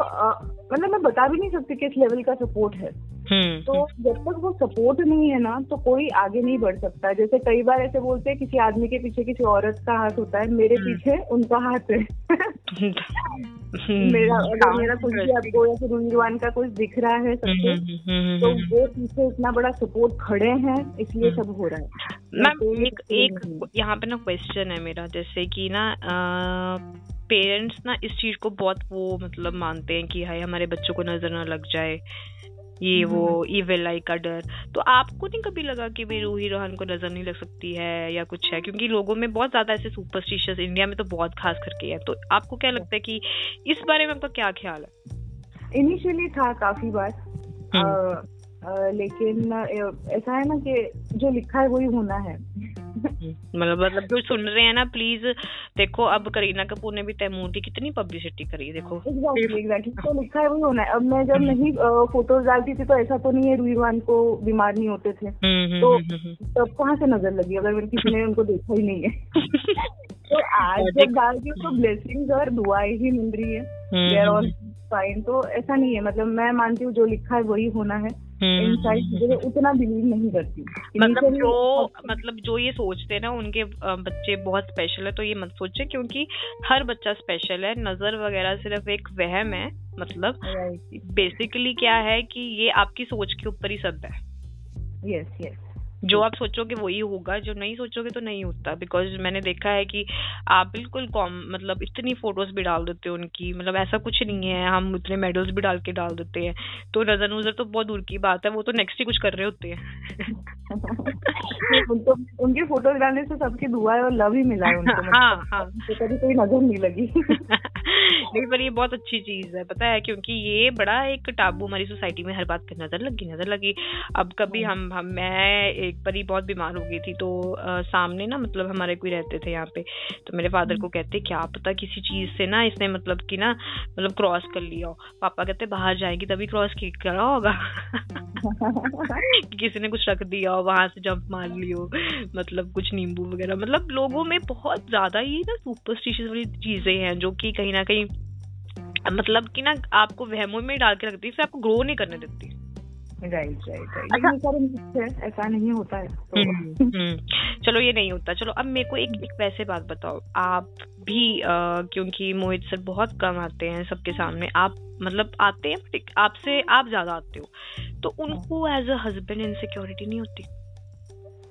मतलब मैं बता भी नहीं सकती किस लेवल का सपोर्ट है। तो जब तक वो सपोर्ट नहीं है ना तो कोई आगे नहीं बढ़ सकता। जैसे कई बार ऐसे बोलते हैं किसी आदमी के पीछे किसी औरत का हाथ होता है मेरे पीछे उनका हाथ है। मेरा अगर मेरा कुछ भी आपको या फिर का कुछ दिख रहा है सबसे तो वो पीछे इतना बड़ा सपोर्ट खड़े हैं इसलिए सब हो रहा है। मैम तो एक एक यहाँ पे ना क्वेश्चन है मेरा जैसे कि ना पेरेंट्स ना इस चीज़ को बहुत वो मतलब मानते हैं कि हाय हमारे बच्चों को नज़र ना लग जाए। ये वो इविल आई का डर तो आपको नहीं कभी लगा कि भाई रूही रोहन को नज़र नहीं लग सकती है या कुछ है? क्योंकि लोगों में बहुत ज़्यादा ऐसे सुपरस्टिशियस इंडिया में तो बहुत खास करके है। तो आपको क्या लगता है कि इस बारे में आपका क्या ख्याल है? इनिशियली था काफ़ी बार। हम्म। लेकिन ऐसा है ना कि जो लिखा है वही होना है। मतलब मतलब जो सुन रहे हैं ना प्लीज़ देखो अब करीना कपूर ने भी तैमूर की कितनी पब्लिसिटी करी देखो। एग्जैक्टली तो लिखा है वही होना है। अब मैं जब हम्म। नहीं फ़ोटोज़ डालती थी तो ऐसा तो नहीं है रुईवान को बीमार नहीं होते थे। हम्म, तो तब कहाँ से नज़र लगी? अगर मेरे किसी ने उनको देखा ही नहीं है। तो आज जब डालती हूँ तो ब्लेसिंग और दुआई ही मिल रही है। फाइन तो ऐसा नहीं है। मतलब मैं मानती हूँ जो लिखा है वही होना है। इनसाइड में उतना बिलीव नहीं करती। मतलब जो मतलब जो ये सोचते हैं ना उनके बच्चे बहुत स्पेशल है तो ये मत सोचे क्योंकि हर बच्चा स्पेशल है। नज़र वगैरह सिर्फ़ एक वहम है मतलब बेसिकली क्या है कि ये आपकी सोच के ऊपर ही सब है। यस यस जो आप सोचोगे वही होगा जो नहीं सोचोगे तो नहीं होता। बिकॉज़ मैंने देखा है कि आप बिल्कुल कॉम मतलब इतनी फ़ोटोज़ भी डाल देते हो उनकी मतलब ऐसा कुछ नहीं है हम उतने मेडल्स भी डाल के डाल देते हैं। तो नज़र नज़र तो बहुत दूर की बात है वो तो नेक्स्ट ही कुछ कर रहे होते हैं। उनको उनकी फ़ोटोज़ डालने से सबकी दुआ और लव ही मिला है उनको हाँ मतलब हाँ तो कभी कोई नज़र नहीं लगी। नहीं पर ये बहुत अच्छी चीज़ है पता है क्योंकि ये बड़ा एक टाबू हमारी सोसाइटी में हर बात पे नज़र लगी नज़र लगी। अब कभी हाँ। हम हम मैं एक बार बहुत बीमार हो गई थी तो आ, सामने ना मतलब हमारे कोई रहते थे यहाँ पे तो मेरे फादर को कहते क्या पता किसी चीज़ से ना इसने मतलब कि ना मतलब क्रॉस कर लिया हो। पापा कहते बाहर जाएगी तभी क्रॉस करा होगा। किसी ने कुछ रख दिया हो वहाँ से जंप मार लियो मतलब कुछ नींबू वगैरह। मतलब लोगों में बहुत ज़्यादा ही ना सुपरस्टिशियस वाली चीज़ें हैं जो कि कहीं ना कहीं मतलब कि ना आपको वहमों में डाल के रखती है फिर आपको ग्रो नहीं करने देती। राइट राइट राइट ऐसा नहीं होता है तो। हम्म, हम्म। चलो ये नहीं होता। चलो अब मेरे को एक, एक वैसे बात बताओ। आप भी आ, क्योंकि मोहित सर बहुत कम आते हैं सबके सामने आप मतलब आते हैं आपसे आप ज़्यादा आते हो। तो उनको एज अ हस्बैंड इनसिक्योरिटी नहीं होती?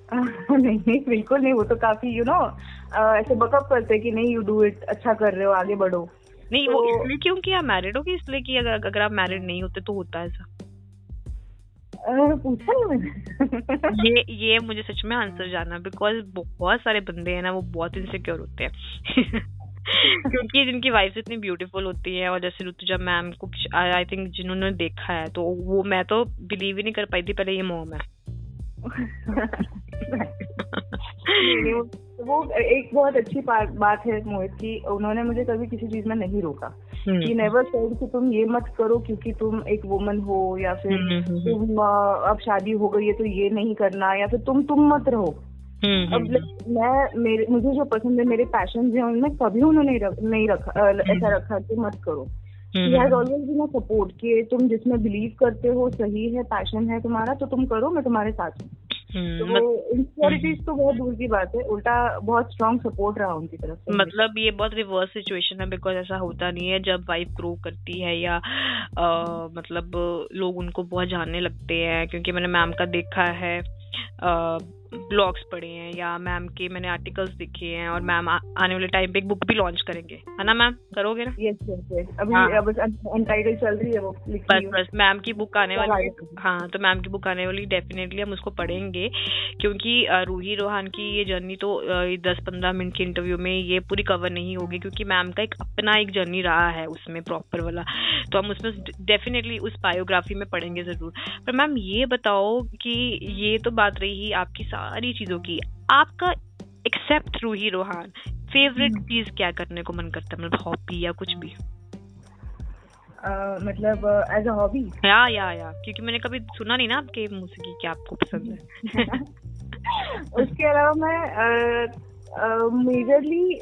नहीं नहीं बिल्कुल नहीं वो तो काफ़ी यू नो ऐसे बकअप करते कि नहीं यू डू इट अच्छा कर रहे हो आगे बढ़ो। नहीं तो, वो इसलिए क्यों कि आप मैरिड हो कि इसलिए कि अगर अगर आप मैरिड नहीं होते तो होता है ऐसा? ये ये मुझे सच में आंसर जानना बिकॉज़ बहुत सारे बंदे हैं ना, वो बहुत इनसिक्योर होते हैं। क्योंकि जिनकी वाइफ इतनी ब्यूटीफुल होती है, और जैसे ऋतुजा मैम को आई थिंक जिन्होंने देखा है तो वो, मैं तो बिलीव ही नहीं कर पाई थी, पहले ये मोम है। वो एक बहुत अच्छी बात है मोहित की उन्होंने मुझे कभी किसी चीज़ में नहीं रोका। कि नेवर सेड कि तुम ये मत करो क्योंकि तुम एक वुमन हो या फिर हम्म, हम्म, हम्म, तुम अब शादी हो गई है तो ये नहीं करना या फिर तुम तुम मत रहो। अब मैं मेरे मुझे जो पसंद है मेरे पैशन है उनमें कभी उन्होंने नहीं रखा ऐसा रखा कि मत करो। ऑलवेज बी सपोर्ट कि तुम जिसमें बिलीव करते हो सही है पैशन है तुम्हारा तो तुम करो मैं तुम्हारे साथ हूँ। तो इनसिक्योरिटीज तो बहुत दूर की बात है उल्टा बहुत स्ट्रॉन्ग सपोर्ट रहा उनकी तरफ़ से। मतलब ये बहुत रिवर्स सिचुएशन है बिकॉज़ ऐसा होता नहीं है जब वाइफ ग्रो करती है या आ, मतलब लोग उनको बहुत जानने लगते हैं क्योंकि मैंने मैम का देखा है ब्लॉग्स पढ़े हैं या मैम के मैंने आर्टिकल्स देखे हैं और मैम आने वाले टाइम पे एक बुक भी लॉन्च करेंगे। है ना मैम करोगे ना? यस अभी हाँ. बस अनटाइटल चल रही है वो बस बस मैम की बुक आने वाली हाँ। तो मैम की बुक आने वाली डेफिनेटली हम उसको पढ़ेंगे। क्योंकि रूही रोहान की ये जर्नी तो दस पंद्रह मिनट के इंटरव्यू में ये पूरी कवर नहीं होगी क्योंकि मैम का एक अपना एक जर्नी रहा है उसमें प्रॉपर वाला। तो हम उसमें डेफिनेटली उस बायोग्राफी में पढ़ेंगे ज़रूर। पर मैम ये बताओ कि ये तो बात रही आपकी सारी चीज़ों की। आपका एक्सेप्ट रूही रोहान। फेवरेट हम्म। चीज़ क्या करने को मन करता है? मतलब हॉबी या कुछ भी? Uh, मतलब एज अ हॉबी या या या। क्योंकि मैंने कभी सुना नहीं ना आपके मुँह से कि क्या आपको पसंद है। उसके अलावा मैं मेजरली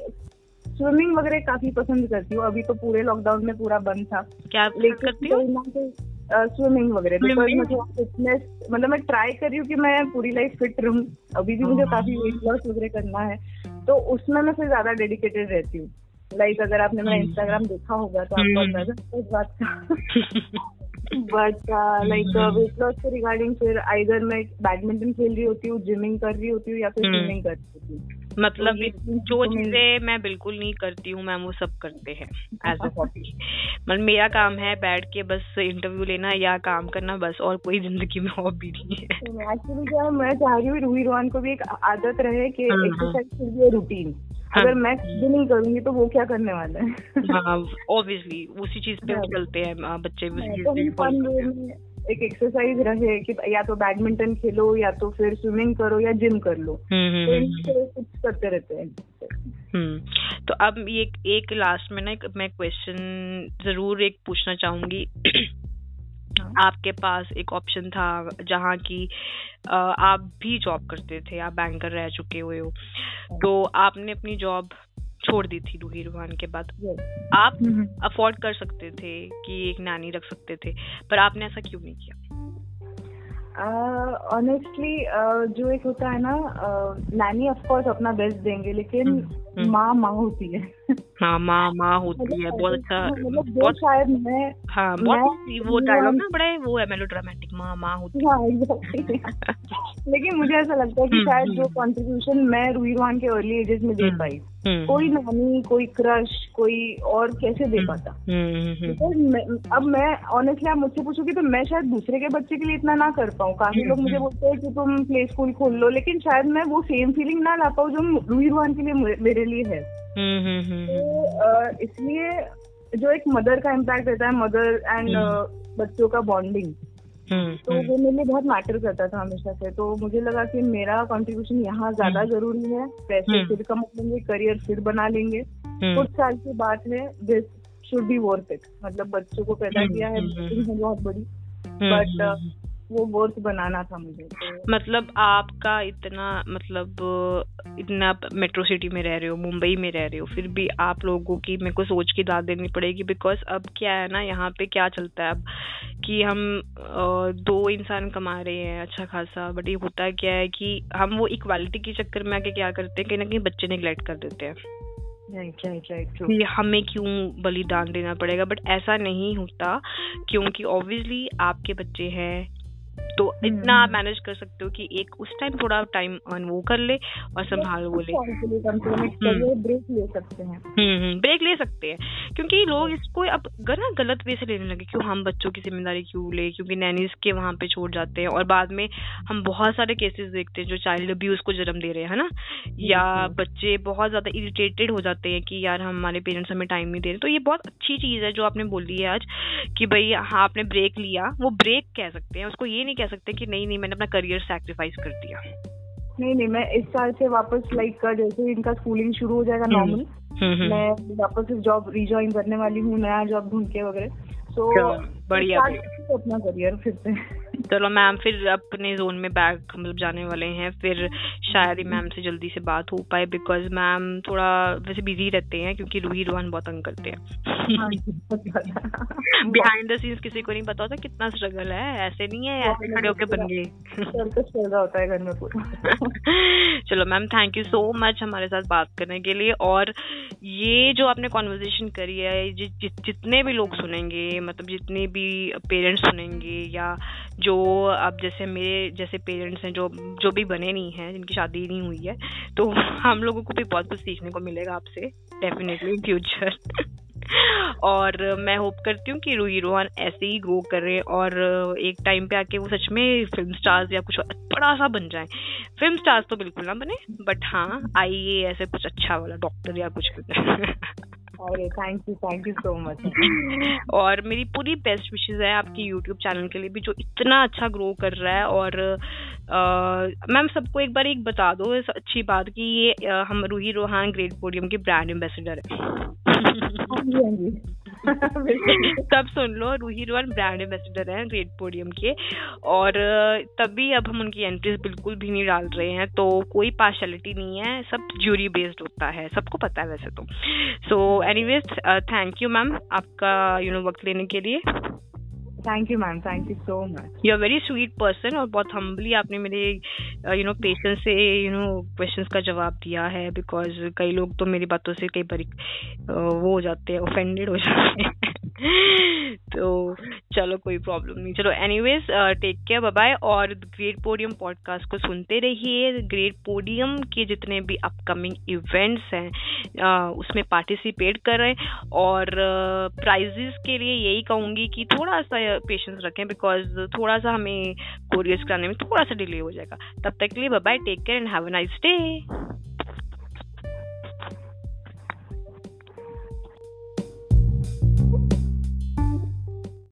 स्विमिंग वगैरह काफ़ी पसंद करती हूँ। अभी तो पूरे लॉकडाउन में पूरा बंद था। क्या लेकिन करती हूँ? स्विमिंग वगैरह बिकॉज़ मुझे फिटनेस मतलब मैं ट्राई कर रही हूँ कि मैं पूरी लाइफ फिट रहूँ अभी भी मुझे हाँ। काफ़ी वेट लॉस वगैरह करना है तो उसमें मैं फिर ज़्यादा डेडिकेटेड रहती हूँ लाइक अगर आपने मेरा इंस्टाग्राम हम्म। देखा होगा तो आपको हम्म। अंदाज़ा इस बात का बट लाइक वेट लॉस के रिगार्डिंग फिर आइधर मैं बैडमिंटन खेल रही होती हूँ जिमिंग कर रही होती हूँ या फिर स्विमिंग हम्म। कर रही होती हूँ मतलब तो जो चीज़ें मैं बिल्कुल नहीं करती हूँ मैम वो सब करते हैं एज अ हॉबी मतलब मेरा काम है बैठ के बस इंटरव्यू लेना या काम करना बस और कोई ज़िंदगी में हॉबी नहीं है। एक्चुअली तो क्या मैं चाह रही हूँ रूही रोहन को भी एक आदत रहे कि एक्सरसाइज हाँ, रूटीन हाँ। अगर मैं भी नहीं करूँगी तो वो क्या करने वाला है? हाँ ऑब्वियसली उसी चीज़ पे चलते हैं बच्चे भी तो एक एक्सरसाइज रहे कि या तो बैडमिंटन खेलो या तो फिर स्विमिंग करो या जिम कर लो। हम्म, हम्म, तो कुछ हम्म, करते रहते हैं। तो अब ये एक लास्ट में ना मैं क्वेश्चन ज़रूर एक पूछना चाहूँगी। हाँ। आपके पास एक ऑप्शन था जहाँ की आप भी जॉब करते थे आप बैंकर रह चुके हुए हो। हाँ। तो आपने अपनी जॉब छोड़ दी थी रूही रूहान के बाद। आप अफोर्ड कर सकते थे कि एक नानी रख सकते थे पर आपने ऐसा क्यों नहीं किया? ऑनेस्टली uh, uh, जो एक होता है ना नानी ऑफ़ कोर्स अपना बेस्ट देंगे लेकिन हम्म। माँ माँ होती है। हाँ माँ माँ होती है बहुत अच्छा मतलब बहुत शायद मैं हाँ बहुत वो डायलॉग ना बड़ा वो है मेलोड्रामेटिक माँ माँ होती हाँ। एग्जैक्टली लेकिन मुझे ऐसा लगता है कि हम्म, शायद जो कंट्रीब्यूशन मैं रूही रोहान के अर्ली एजेस में दे पाई। कोई नानी कोई क्रश कोई और कैसे दे पाता? अब मैं ऑनेस्टली आप मुझसे पूछोगे तो मैं शायद दूसरे के बच्चे के लिए इतना ना कर पाऊँ। काफ़ी लोग मुझे बोलते हैं कि तुम प्ले स्कूल खोल लो लेकिन शायद मैं वो सेम फीलिंग ना ला पाऊँ जो रूही रोहान के लिए मेरे लिए है हम्म, हम्म, हम्म, तो इसलिए जो एक मदर का इम्पैक्ट रहता है मदर एंड बच्चों का बॉन्डिंग तो वो मेरे लिए बहुत मैटर करता था हमेशा से। तो मुझे लगा कि मेरा कंट्रीब्यूशन यहाँ ज़्यादा ज़रूरी है। पैसे फिर कम लेंगे करियर फिर बना लेंगे। कुछ साल की बात है this should be worth it मतलब बच्चों को पैदा किया है बहुत बड़ी। बट वो वर्थ बनाना था मुझे तो मतलब आपका इतना मतलब इतना मेट्रो सिटी में रह रहे हो मुंबई में रह रहे हो फिर भी आप लोगों की मेरे को सोच की दाद देनी पड़ेगी बिकॉज़ अब क्या है ना यहाँ पे क्या चलता है अब कि हम दो इंसान कमा रहे हैं अच्छा खासा बट ये होता क्या है कि हम वो इक्वालिटी के चक्कर में आके क्या करते हैं कहीं ना कहीं बच्चे निगलेक्ट कर देते हैं। कि हमें क्यों बलिदान देना पड़ेगा बट ऐसा नहीं होता क्योंकि ऑब्वियसली आपके बच्चे हैं तो हम्म, इतना आप मैनेज हम्म। कर सकते हो कि एक उस टाइम थोड़ा टाइम अर्न वो कर ले और संभाल वो ले। ब्रेक ले सकते हैं। हम्म ब्रेक ले सकते हैं। क्योंकि लोग इसको अब ना गलत वे से लेने लगे। क्यों हम बच्चों की ज़िम्मेदारी क्यों ले? क्योंकि नैनीज के वहाँ पे छोड़ जाते हैं और बाद में हम बहुत सारे केसेस देखते हैं जो चाइल्ड अब्यूज को जन्म दे रहे हैं ना? या बच्चे बहुत ज़्यादा इरिटेटेड हो जाते हैं कि यार हमारे पेरेंट्स हमें टाइम नहीं दे रहे। तो ये बहुत अच्छी चीज़ है जो आपने बोली है आज कि भाई हाँ आपने ब्रेक लिया। वो ब्रेक कह सकते हैं। उसको ये नहीं कह सकते कि नहीं नहीं मैंने अपना करियर सेक्रीफाइस कर दिया नहीं नहीं मैं इस साल से वापस लाइक जैसे इनका स्कूलिंग शुरू हो जाएगा नॉर्मल हम्म। हम्म, हम्म। मैं वापस जॉब रिजॉइन करने वाली हूँ नया जॉब ढूंढ के वगैरह तो बढ़िया अपना करियर फिर से चलो मैम फिर अपने जोन में बैग मतलब जाने वाले हैं फिर शायद ही मैम से जल्दी से बात हो पाए बिकॉज़ मैम थोड़ा वैसे बिज़ी रहते हैं क्योंकि रूही रोहन बहुत तंग करते हैं। बिहाइंड द सीन्स किसी को नहीं पता होता कितना स्ट्रगल है ऐसे नहीं है ऐसे खड़े होके बन गए। होता है घर में पूरा। चलो ma'am thank you so much हमारे साथ बात करने के लिए और ये जो आपने कॉन्वर्जेशन करी है जि, जितने भी लोग सुनेंगे मतलब जितने भी पेरेंट्स सुनेंगे या जो अब जैसे मेरे जैसे पेरेंट्स हैं, जो जो भी बने नहीं हैं, जिनकी शादी नहीं हुई है तो हम लोगों को भी बहुत कुछ सीखने को मिलेगा आपसे डेफिनेटली इन फ्यूचर और मैं होप करती हूँ कि रूही रोहन ऐसे ही ग्रो करे और एक टाइम पे आके वो सच में फ़िल्म स्टार्स या कुछ बड़ा सा बन जाए। फ़िल्म स्टार्स तो बिल्कुल ना बने बट हाँ आइए ऐसे कुछ अच्छा वाला डॉक्टर या कुछ अरे thank you thank you so much और मेरी पूरी बेस्ट विशेष है आपकी यूट्यूब चैनल के लिए भी जो इतना अच्छा ग्रो कर रहा है और मैम सबको एक बार एक बता दो इस अच्छी बात कि ये हम रूही रोहान ग्रेट पोडियम के ब्रांड एम्बेसडर है। तब सुन लो, रूही रोहन ब्रांड एम्बेसडर हैं रेड पोडियम के। और तभी अब हम उनकी एंट्रीज बिल्कुल भी नहीं डाल रहे हैं तो कोई पार्शलिटी नहीं है, सब ज्यूरी बेस्ड होता है, सबको पता है वैसे तो। So any thank you ma'am आपका यू नो वक्त लेने के लिए। Thank you ma'am thank you so much you are very sweet person और बहुत हम्बली आपने मेरे यू नो पेशेंस से यू नो क्वेश्चंस का जवाब दिया है बिकॉज़ कई लोग तो मेरी बातों से कई बार uh, वो हो जाते हैं ऑफेंडेड हो जाते हैं। तो चलो कोई प्रॉब्लम नहीं। चलो anyways take care bye bye और ग्रेट पोडियम पॉडकास्ट को सुनते रहिए। ग्रेट पोडियम के जितने भी अपकमिंग इवेंट्स हैं uh, उसमें पार्टिसिपेट करें और प्राइजेस uh, के लिए यही कहूँगी कि थोड़ा सा पेशेंस रखें बिकॉज़ थोड़ा सा हमें कोरियर्स कराने में थोड़ा सा डिले हो जाएगा। तब तक के लिए bye take care and have a nice day